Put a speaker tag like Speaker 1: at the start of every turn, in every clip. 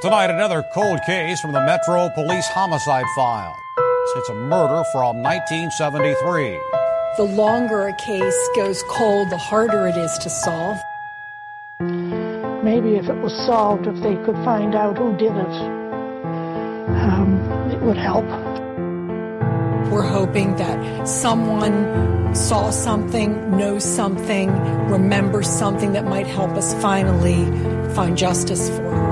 Speaker 1: Tonight, another cold case from the Metro Police homicide file. It's a murder from 1973.
Speaker 2: The longer a case goes cold, the harder it is to solve.
Speaker 3: Maybe if it was solved, if they could find out who did it, um, it would help.
Speaker 2: We're hoping that someone saw something, knows something, remembers something that might help us finally find justice for her.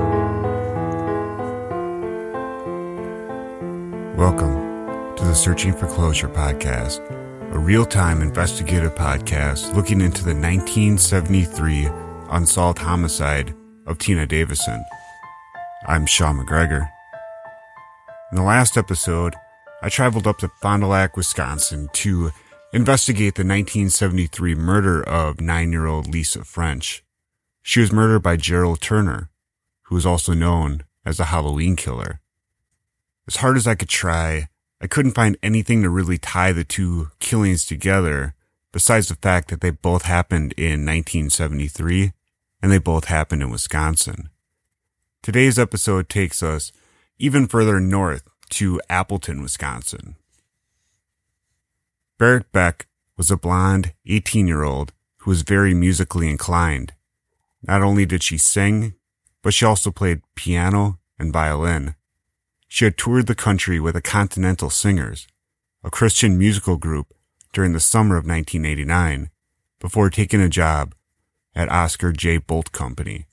Speaker 4: Welcome to the Searching for Closure podcast, a real time investigative podcast looking into the 1973 unsolved homicide of Tina Davison. I'm Sean McGregor. In the last episode, I traveled up to Fond du Lac, Wisconsin to investigate the 1973 murder of nine year old Lisa French. She was murdered by Gerald Turner, who was also known as the Halloween killer. As hard as I could try, I couldn't find anything to really tie the two killings together besides the fact that they both happened in 1973 and they both happened in Wisconsin. Today's episode takes us even further north to Appleton, Wisconsin. Barrett Beck was a blonde 18 year old who was very musically inclined. Not only did she sing, but she also played piano and violin. She had toured the country with the Continental Singers, a Christian musical group, during the summer of 1989 before taking a job at Oscar J. Boldt Company,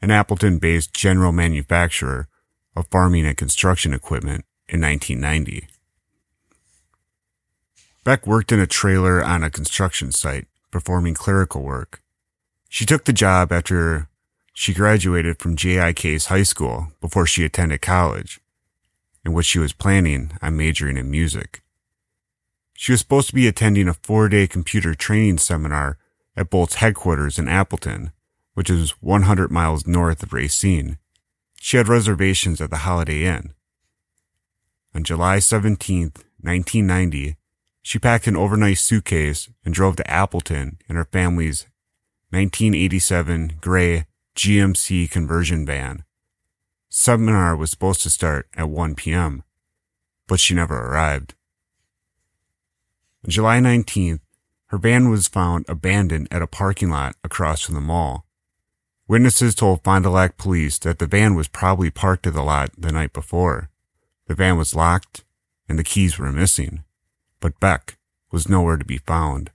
Speaker 4: an Appleton based general manufacturer of farming and construction equipment in 1990. Beck worked in a trailer on a construction site performing clerical work. She took the job after she graduated from J.I. Case high school before she attended college in which she was planning on majoring in music. She was supposed to be attending a four day computer training seminar at Boldt's headquarters in Appleton, which is 100 miles north of Racine. She had reservations at the Holiday Inn. On July 17, 1990, she packed an overnight suitcase and drove to Appleton in her family's 1987 gray GMC conversion van. Seminar was supposed to start at 1 p.m., but she never arrived. On July 19th, her van was found abandoned at a parking lot across from the mall. Witnesses told Fond du Lac police that the van was probably parked at the lot the night before. The van was locked and the keys were missing, but Beck was nowhere to be found.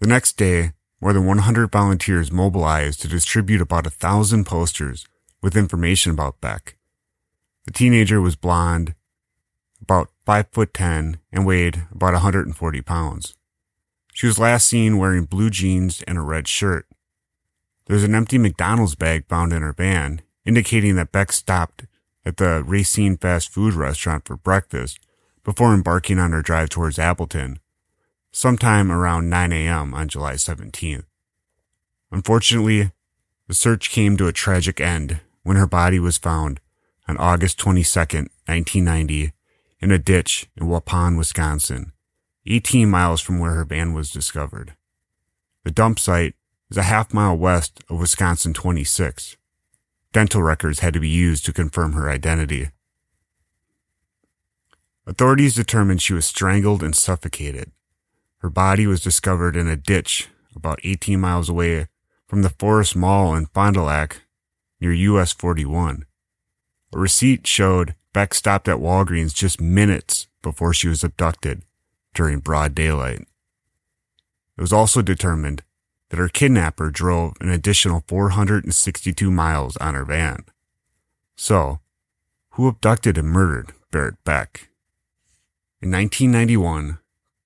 Speaker 4: The next day, more than 100 volunteers mobilized to distribute about a thousand posters with information about Beck. The teenager was blonde, about 5 foot 10, and weighed about 140 pounds. She was last seen wearing blue jeans and a red shirt. There was an empty McDonald's bag found in her van, indicating that Beck stopped at the Racine fast food restaurant for breakfast before embarking on her drive towards Appleton, sometime around 9 a.m. on July 17th. Unfortunately, the search came to a tragic end when her body was found on August 22, 1990, in a ditch in Waupun, Wisconsin, 18 miles from where her van was discovered. The dump site is a half mile west of Wisconsin 26. Dental records had to be used to confirm her identity. Authorities determined she was strangled and suffocated. Her body was discovered in a ditch about 18 miles away from the Forest Mall in Fond du Lac near US 41. A receipt showed Beck stopped at Walgreens just minutes before she was abducted during broad daylight. It was also determined that her kidnapper drove an additional 462 miles on her van. So, who abducted and murdered Barrett Beck? In 1991,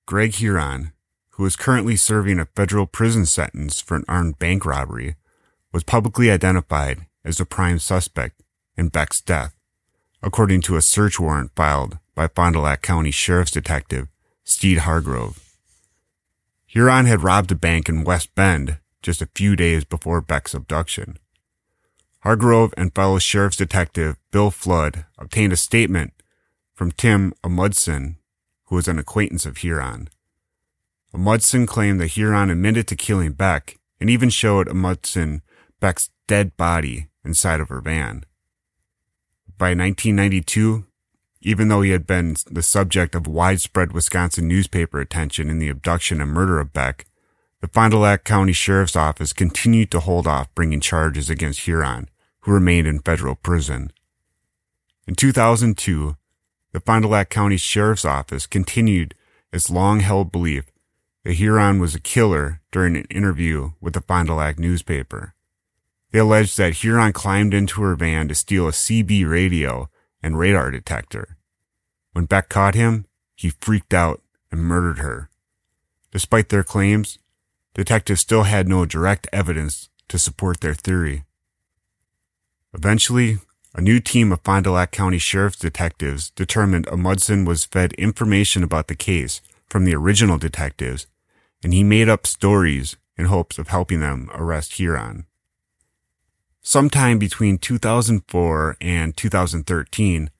Speaker 4: Greg Huron, who is currently serving a federal prison sentence for an armed bank robbery, was publicly identified as the prime suspect in Beck's death, according to a search warrant filed by Fond du Lac County Sheriff's Detective Steed Hargrove. Huron had robbed a bank in West Bend just a few days before Beck's abduction. Hargrove and fellow Sheriff's Detective Bill Flood obtained a statement from Tim Amundsen, who was an acquaintance of Huron. Amundsen claimed that Huron admitted to killing Beck and even showed Amundsen Beck's dead body inside of her van. By 1992, even though he had been the subject of widespread Wisconsin newspaper attention in the abduction and murder of Beck, the Fond du Lac County Sheriff's Office continued to hold off bringing charges against Huron, who remained in federal prison. In 2002, the Fond du Lac County Sheriff's Office continued its long held belief that Huron was a killer during an interview with the Fond du Lac newspaper. They alleged that Huron climbed into her van to steal a CB radio and radar detector. When Beck caught him, he freaked out and murdered her. Despite their claims, detectives still had no direct evidence to support their theory. Eventually, a new team of Fond du Lac County Sheriff's detectives determined Amundsen was fed information about the case from the original detectives, and he made up stories in hopes of helping them arrest Huron. Sometime between 2004 and 2013,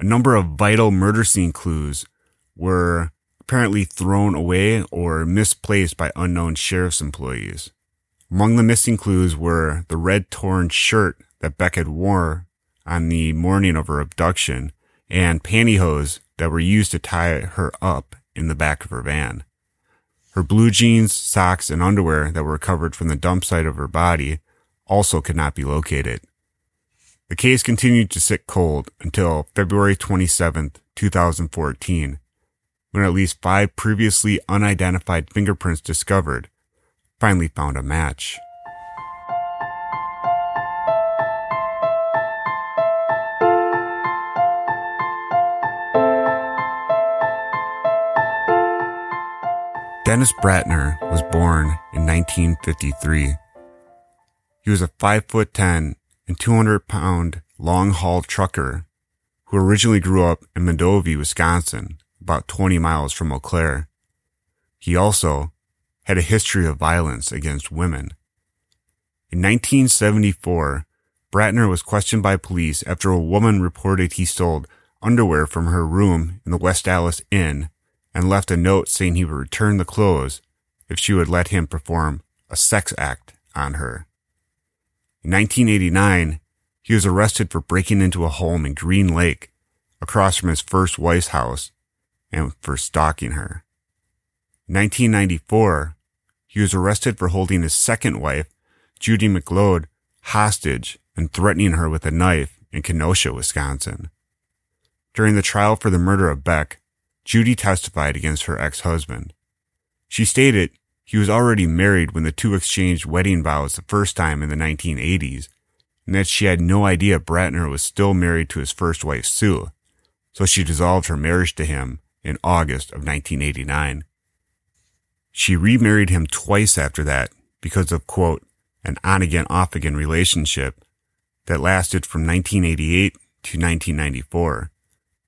Speaker 4: a number of vital murder scene clues were apparently thrown away or misplaced by unknown sheriff's employees. Among the missing clues were the red torn shirt that Beckett wore on the morning of her abduction and pantyhose that were used to tie her up in the back of her van. Her blue jeans, socks, and underwear that were recovered from the dump site of her body also could not be located. The case continued to sit cold until February 27, 2014, when at least five previously unidentified fingerprints discovered finally found a match. Dennis Bratner was born in 1953. He was a 5 foot 10 and 200 pound long haul trucker who originally grew up in Mondovi, Wisconsin, about 20 miles from Eau Claire. He also had a history of violence against women. In 1974, Bratner was questioned by police after a woman reported he stole underwear from her room in the West Allis Inn and left a note saying he would return the clothes if she would let him perform a sex act on her. In 1989, he was arrested for breaking into a home in Green Lake across from his first wife's house and for stalking her. In 1994, he was arrested for holding his second wife, Judy McLeod, hostage and threatening her with a knife in Kenosha, Wisconsin. During the trial for the murder of Beck, Judy testified against her ex-husband. She stated he was already married when the two exchanged wedding vows the first time in the 1980s, and that she had no idea Bratner was still married to his first wife, Sue, so she dissolved her marriage to him in August of 1989. She remarried him twice after that because of, quote, an on again, off again relationship that lasted from 1988 to 1994,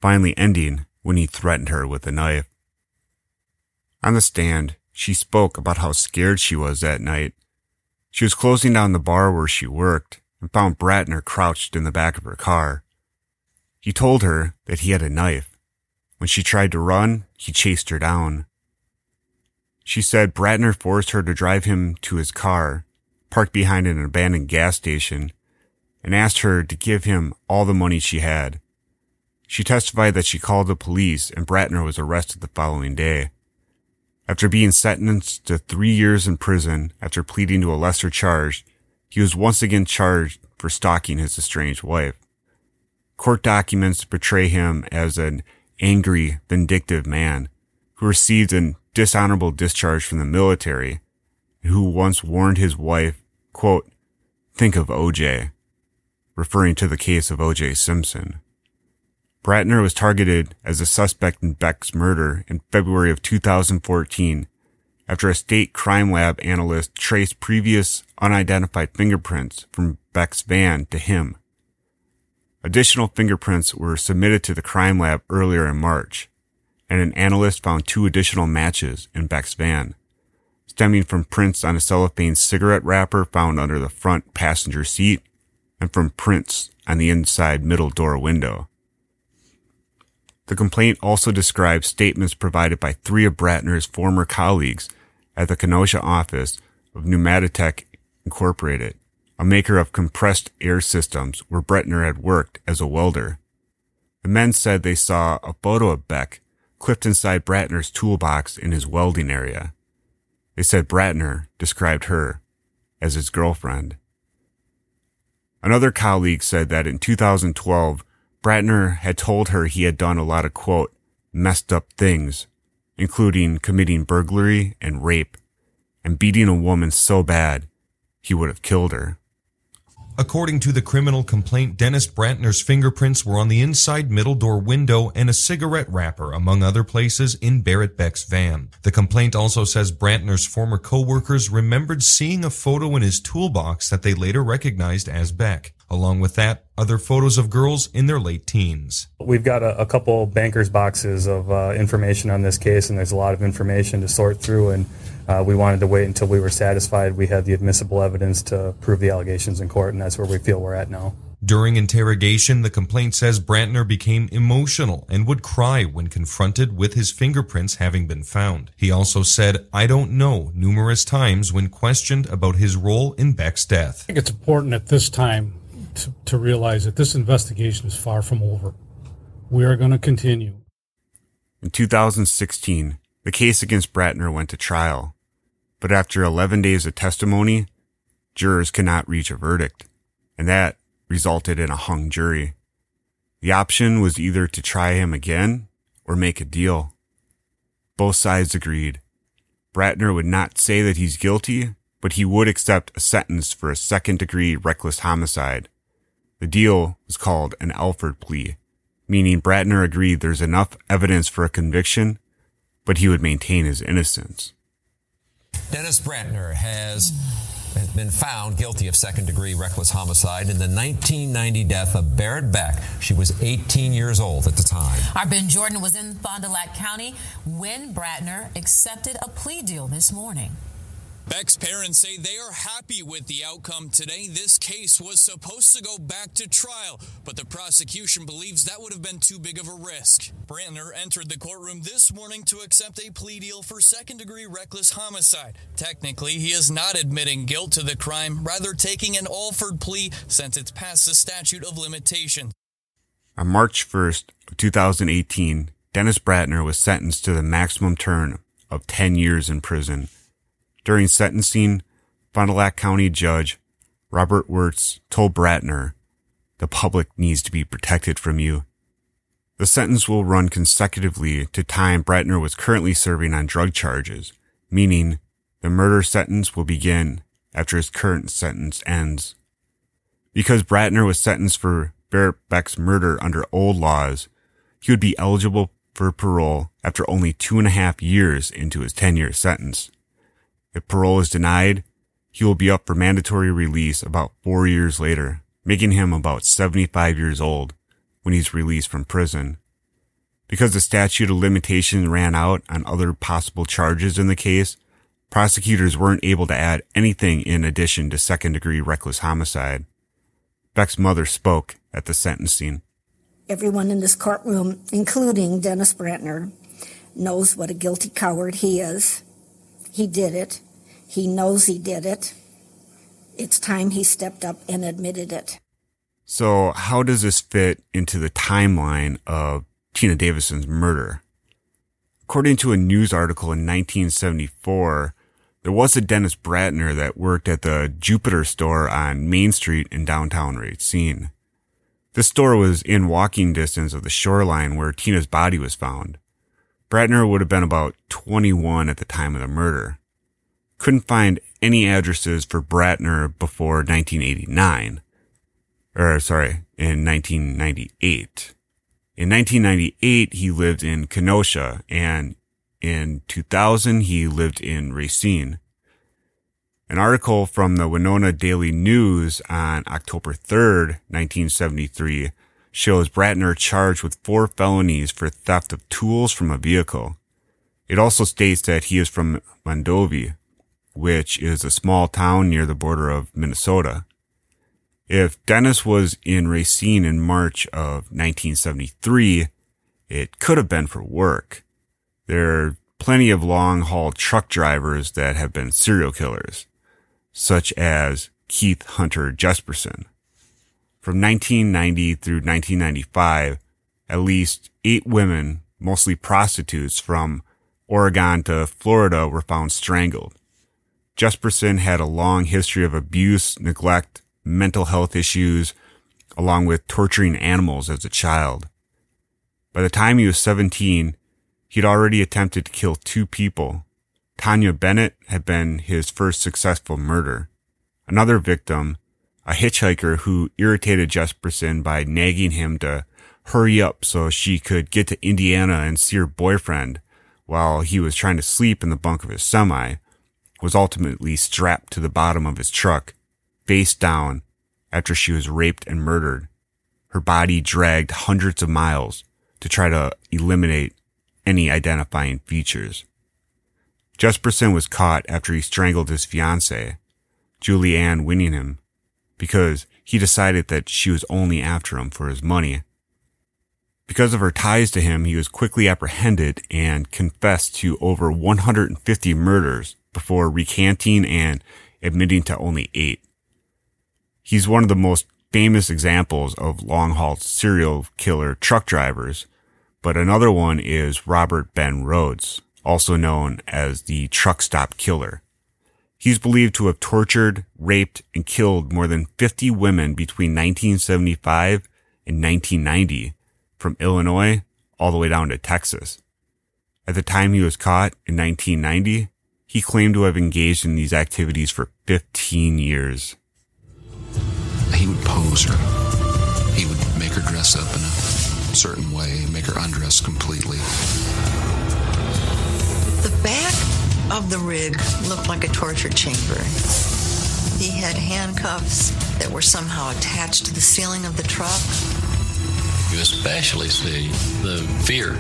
Speaker 4: finally ending when he threatened her with a knife. On the stand, she spoke about how scared she was that night. She was closing down the bar where she worked and found Bratner crouched in the back of her car. He told her that he had a knife. When she tried to run, he chased her down. She said Bratner forced her to drive him to his car, parked behind an abandoned gas station, and asked her to give him all the money she had. She testified that she called the police and Bratner was arrested the following day. After being sentenced to three years in prison after pleading to a lesser charge, he was once again charged for stalking his estranged wife. Court documents portray him as an angry, vindictive man who received a dishonorable discharge from the military and who once warned his wife, quote, think of OJ, referring to the case of OJ Simpson. Bratner was targeted as a suspect in Beck's murder in February of 2014 after a state crime lab analyst traced previous unidentified fingerprints from Beck's van to him. Additional fingerprints were submitted to the crime lab earlier in March, and an analyst found two additional matches in Beck's van, stemming from prints on a cellophane cigarette wrapper found under the front passenger seat and from prints on the inside middle door window. The complaint also describes statements provided by three of Bratner's former colleagues at the Kenosha office of Pneumatech Incorporated a maker of compressed air systems where Bretner had worked as a welder. The men said they saw a photo of Beck clipped inside Bratner's toolbox in his welding area. They said Bratner described her as his girlfriend. Another colleague said that in 2012, Bratner had told her he had done a lot of quote, messed up things, including committing burglary and rape, and beating a woman so bad he would have killed her.
Speaker 5: According to the criminal complaint, Dennis Bratner's fingerprints were on the inside middle door window and a cigarette wrapper, among other places, in Barrett Beck's van. The complaint also says Bratner's former co-workers remembered seeing a photo in his toolbox that they later recognized as Beck. Along with that, other photos of girls in their late teens.
Speaker 6: We've got a, a couple bankers boxes of uh, information on this case, and there's a lot of information to sort through. And uh, we wanted to wait until we were satisfied we had the admissible evidence to prove the allegations in court, and that's where we feel we're at now.
Speaker 5: During interrogation, the complaint says Brantner became emotional and would cry when confronted with his fingerprints having been found. He also said, I don't know, numerous times when questioned about his role in Beck's death.
Speaker 7: I think it's important at this time to, to realize that this investigation is far from over. We are going to continue.
Speaker 4: In 2016, the case against Bratner went to trial, but after 11 days of testimony, jurors could not reach a verdict, and that resulted in a hung jury. The option was either to try him again or make a deal. Both sides agreed. Bratner would not say that he's guilty, but he would accept a sentence for a second degree reckless homicide. The deal was called an Alford plea, meaning Bratner agreed there's enough evidence for a conviction, but he would maintain his innocence.
Speaker 8: Dennis Bratner has has been found guilty of second degree reckless homicide in the 1990 death of Barrett Beck. She was 18 years old at the time.
Speaker 9: Our Ben Jordan was in Fond du Lac County when Bratner accepted a plea deal this morning.
Speaker 10: Beck's parents say they are happy with the outcome today. This case was supposed to go back to trial, but the prosecution believes that would have been too big of a risk. Brantner entered the courtroom this morning to accept a plea deal for second degree reckless homicide. Technically, he is not admitting guilt to the crime, rather taking an Alford plea since it's past the statute of limitations.
Speaker 4: On March 1st, 2018, Dennis Bratner was sentenced to the maximum term of 10 years in prison. During sentencing, Fond du Lac County Judge Robert Wirtz told Bratner, the public needs to be protected from you. The sentence will run consecutively to time Bratner was currently serving on drug charges, meaning the murder sentence will begin after his current sentence ends. Because Bratner was sentenced for Barrett Beck's murder under old laws, he would be eligible for parole after only two and a half years into his 10 year sentence. If parole is denied, he will be up for mandatory release about four years later, making him about 75 years old when he's released from prison. Because the statute of limitation ran out on other possible charges in the case, prosecutors weren't able to add anything in addition to second degree reckless homicide. Beck's mother spoke at the sentencing.
Speaker 11: Everyone in this courtroom, including Dennis Brantner, knows what a guilty coward he is. He did it. He knows he did it. It's time he stepped up and admitted it.
Speaker 4: So, how does this fit into the timeline of Tina Davison's murder? According to a news article in 1974, there was a Dennis Bratner that worked at the Jupiter store on Main Street in downtown Racine. This store was in walking distance of the shoreline where Tina's body was found. Bratner would have been about 21 at the time of the murder. Couldn't find any addresses for Bratner before 1989. Or, sorry, in 1998. In 1998, he lived in Kenosha, and in 2000, he lived in Racine. An article from the Winona Daily News on October 3rd, 1973 shows Bratner charged with four felonies for theft of tools from a vehicle. It also states that he is from Mondovi, which is a small town near the border of Minnesota. If Dennis was in Racine in March of 1973, it could have been for work. There are plenty of long haul truck drivers that have been serial killers, such as Keith Hunter Jesperson. From 1990 through 1995, at least eight women, mostly prostitutes from Oregon to Florida, were found strangled. Jesperson had a long history of abuse, neglect, mental health issues, along with torturing animals as a child. By the time he was 17, he'd already attempted to kill two people. Tanya Bennett had been his first successful murder. Another victim, a hitchhiker who irritated Jesperson by nagging him to hurry up so she could get to Indiana and see her boyfriend while he was trying to sleep in the bunk of his semi, was ultimately strapped to the bottom of his truck, face down, after she was raped and murdered. Her body dragged hundreds of miles to try to eliminate any identifying features. Jesperson was caught after he strangled his fiancée, Julie Ann Winningham, because he decided that she was only after him for his money. Because of her ties to him, he was quickly apprehended and confessed to over 150 murders before recanting and admitting to only eight. He's one of the most famous examples of long haul serial killer truck drivers, but another one is Robert Ben Rhodes, also known as the truck stop killer. He's believed to have tortured, raped, and killed more than 50 women between 1975 and 1990 from Illinois all the way down to Texas. At the time he was caught in 1990, he claimed to have engaged in these activities for 15 years.
Speaker 12: He would pose her. He would make her dress up in a certain way, make her undress completely.
Speaker 13: The back of the rig looked like a torture chamber. He had handcuffs that were somehow attached to the ceiling of the truck.
Speaker 14: You especially see the fear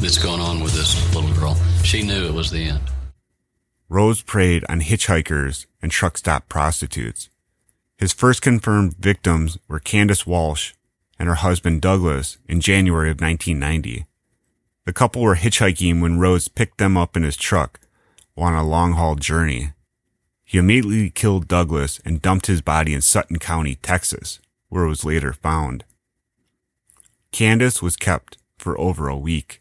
Speaker 14: that's going on with this little girl. She knew it was the end.
Speaker 4: Rhodes preyed on hitchhikers and truck stop prostitutes. His first confirmed victims were Candace Walsh and her husband Douglas in January of 1990. The couple were hitchhiking when Rhodes picked them up in his truck on a long haul journey. He immediately killed Douglas and dumped his body in Sutton County, Texas, where it was later found. Candace was kept for over a week.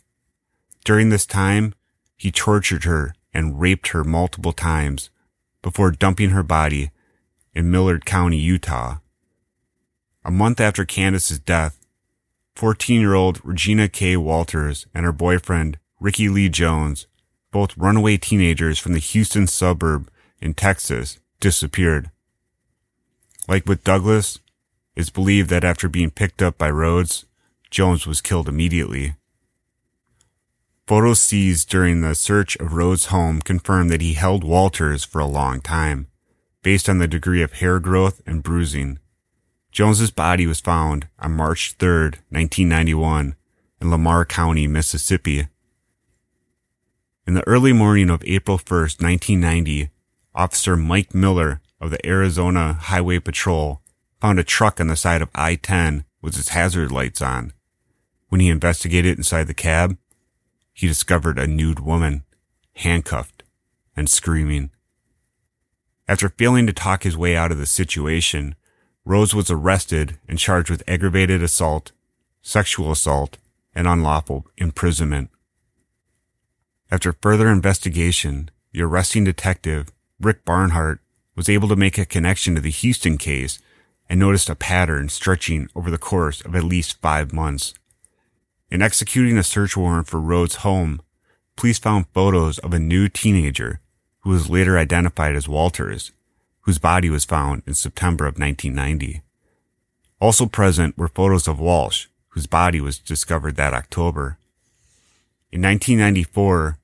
Speaker 4: During this time, he tortured her and raped her multiple times before dumping her body in Millard County, Utah. A month after Candace's death, 14 year old Regina K. Walters and her boyfriend, Ricky Lee Jones, both runaway teenagers from the Houston suburb in Texas, disappeared. Like with Douglas, it's believed that after being picked up by Rhodes, Jones was killed immediately. Photos seized during the search of Rhodes' home confirm that he held Walters for a long time, based on the degree of hair growth and bruising. Jones's body was found on March 3, 1991, in Lamar County, Mississippi. In the early morning of April 1, 1990, Officer Mike Miller of the Arizona Highway Patrol found a truck on the side of I-10 with its hazard lights on. When he investigated inside the cab, he discovered a nude woman, handcuffed and screaming. After failing to talk his way out of the situation, Rhodes was arrested and charged with aggravated assault, sexual assault, and unlawful imprisonment. After further investigation, the arresting detective, Rick Barnhart, was able to make a connection to the Houston case and noticed a pattern stretching over the course of at least five months. In executing a search warrant for Rhodes' home, police found photos of a new teenager who was later identified as Walters, whose body was found in September of 1990. Also present were photos of Walsh, whose body was discovered that October. In 1994,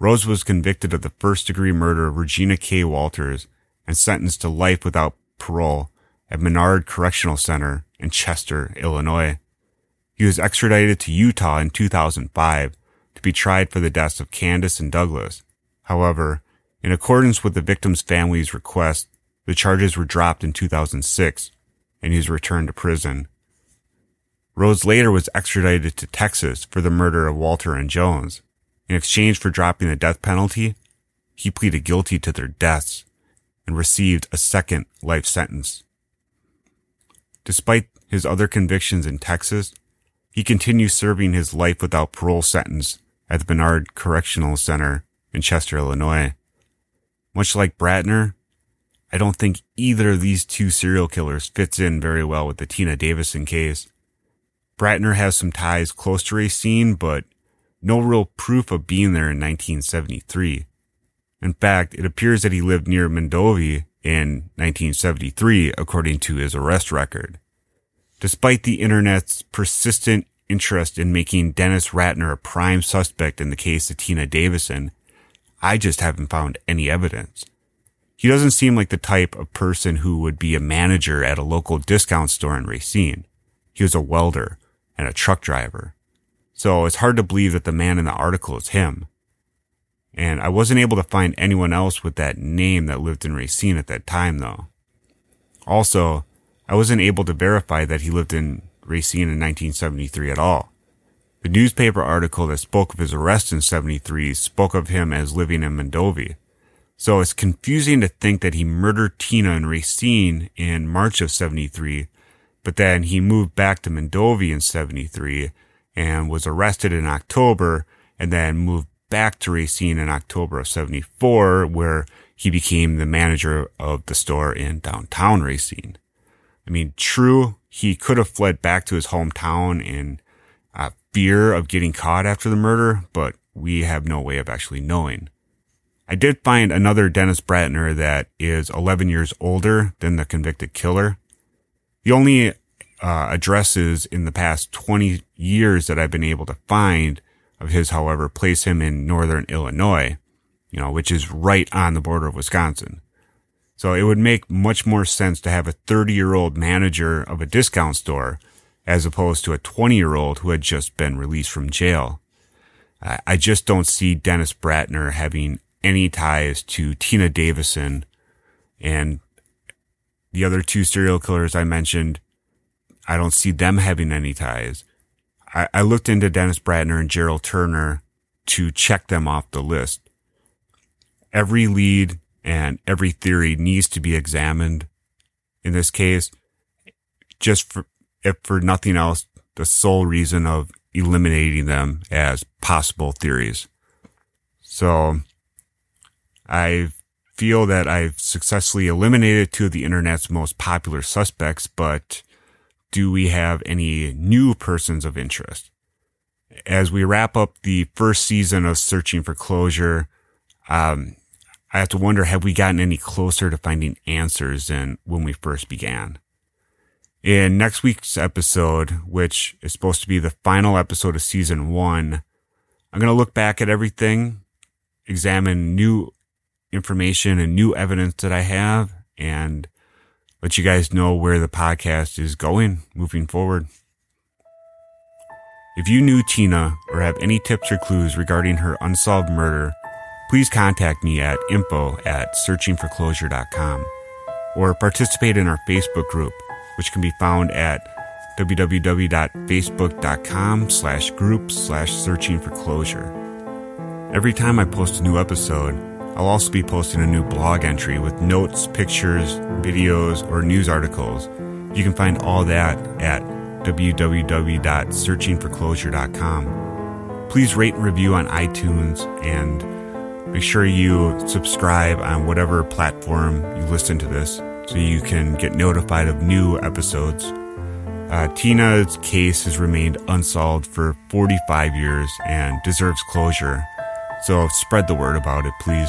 Speaker 4: Rhodes was convicted of the first degree murder of Regina K. Walters and sentenced to life without parole at Menard Correctional Center in Chester, Illinois. He was extradited to Utah in 2005 to be tried for the deaths of Candace and Douglas. However, in accordance with the victim's family's request, the charges were dropped in 2006 and he was returned to prison. Rhodes later was extradited to Texas for the murder of Walter and Jones. In exchange for dropping the death penalty, he pleaded guilty to their deaths and received a second life sentence. Despite his other convictions in Texas, he continues serving his life without parole sentence at the Menard Correctional Center in Chester, Illinois. Much like Bratner, I don't think either of these two serial killers fits in very well with the Tina Davison case. Bratner has some ties close to Racine, but no real proof of being there in 1973. In fact, it appears that he lived near Mondovi in 1973, according to his arrest record. Despite the internet's persistent interest in making Dennis Bratner a prime suspect in the case of Tina Davison, I just haven't found any evidence. He doesn't seem like the type of person who would be a manager at a local discount store in Racine. He was a welder and a truck driver. So it's hard to believe that the man in the article is him. And I wasn't able to find anyone else with that name that lived in Racine at that time though. Also, I wasn't able to verify that he lived in Racine in 1973 at all. The newspaper article that spoke of his arrest in 73 spoke of him as living in Mondovi. So it's confusing to think that he murdered Tina in Racine in March of 73, but then he moved back to Mondovi in 73 and was arrested in October and then moved back to Racine in October of 74, where he became the manager of the store in downtown Racine. I mean, true, he could have fled back to his hometown in uh, fear of getting caught after the murder, but we have no way of actually knowing. I did find another Dennis Bratner that is 11 years older than the convicted killer. The only uh, addresses in the past 20 years that I've been able to find of his, however, place him in northern Illinois, you know, which is right on the border of Wisconsin. So it would make much more sense to have a 30 year old manager of a discount store as opposed to a 20 year old who had just been released from jail. I just don't see Dennis Bratner having any ties to Tina Davison and the other two serial killers I mentioned. I don't see them having any ties. I, I looked into Dennis Bratner and Gerald Turner to check them off the list. Every lead and every theory needs to be examined in this case, just for, if for nothing else, the sole reason of eliminating them as possible theories. So I feel that I've successfully eliminated two of the internet's most popular suspects, but do we have any new persons of interest? As we wrap up the first season of Searching for Closure, um, I have to wonder have we gotten any closer to finding answers than when we first began? In next week's episode, which is supposed to be the final episode of season one, I'm going to look back at everything, examine new information and new evidence that I have, and let you guys know where the podcast is going moving forward. If you knew Tina or have any tips or clues regarding her unsolved murder, please contact me at info at searchingforclosure.com or participate in our Facebook group, which can be found at www.facebook.com slash group slash searching for closure. Every time I post a new episode, I'll also be posting a new blog entry with notes, pictures, videos, or news articles. You can find all that at www.searchingforclosure.com. Please rate and review on iTunes and make sure you subscribe on whatever platform you listen to this so you can get notified of new episodes. Uh, Tina's case has remained unsolved for 45 years and deserves closure. So spread the word about it, please.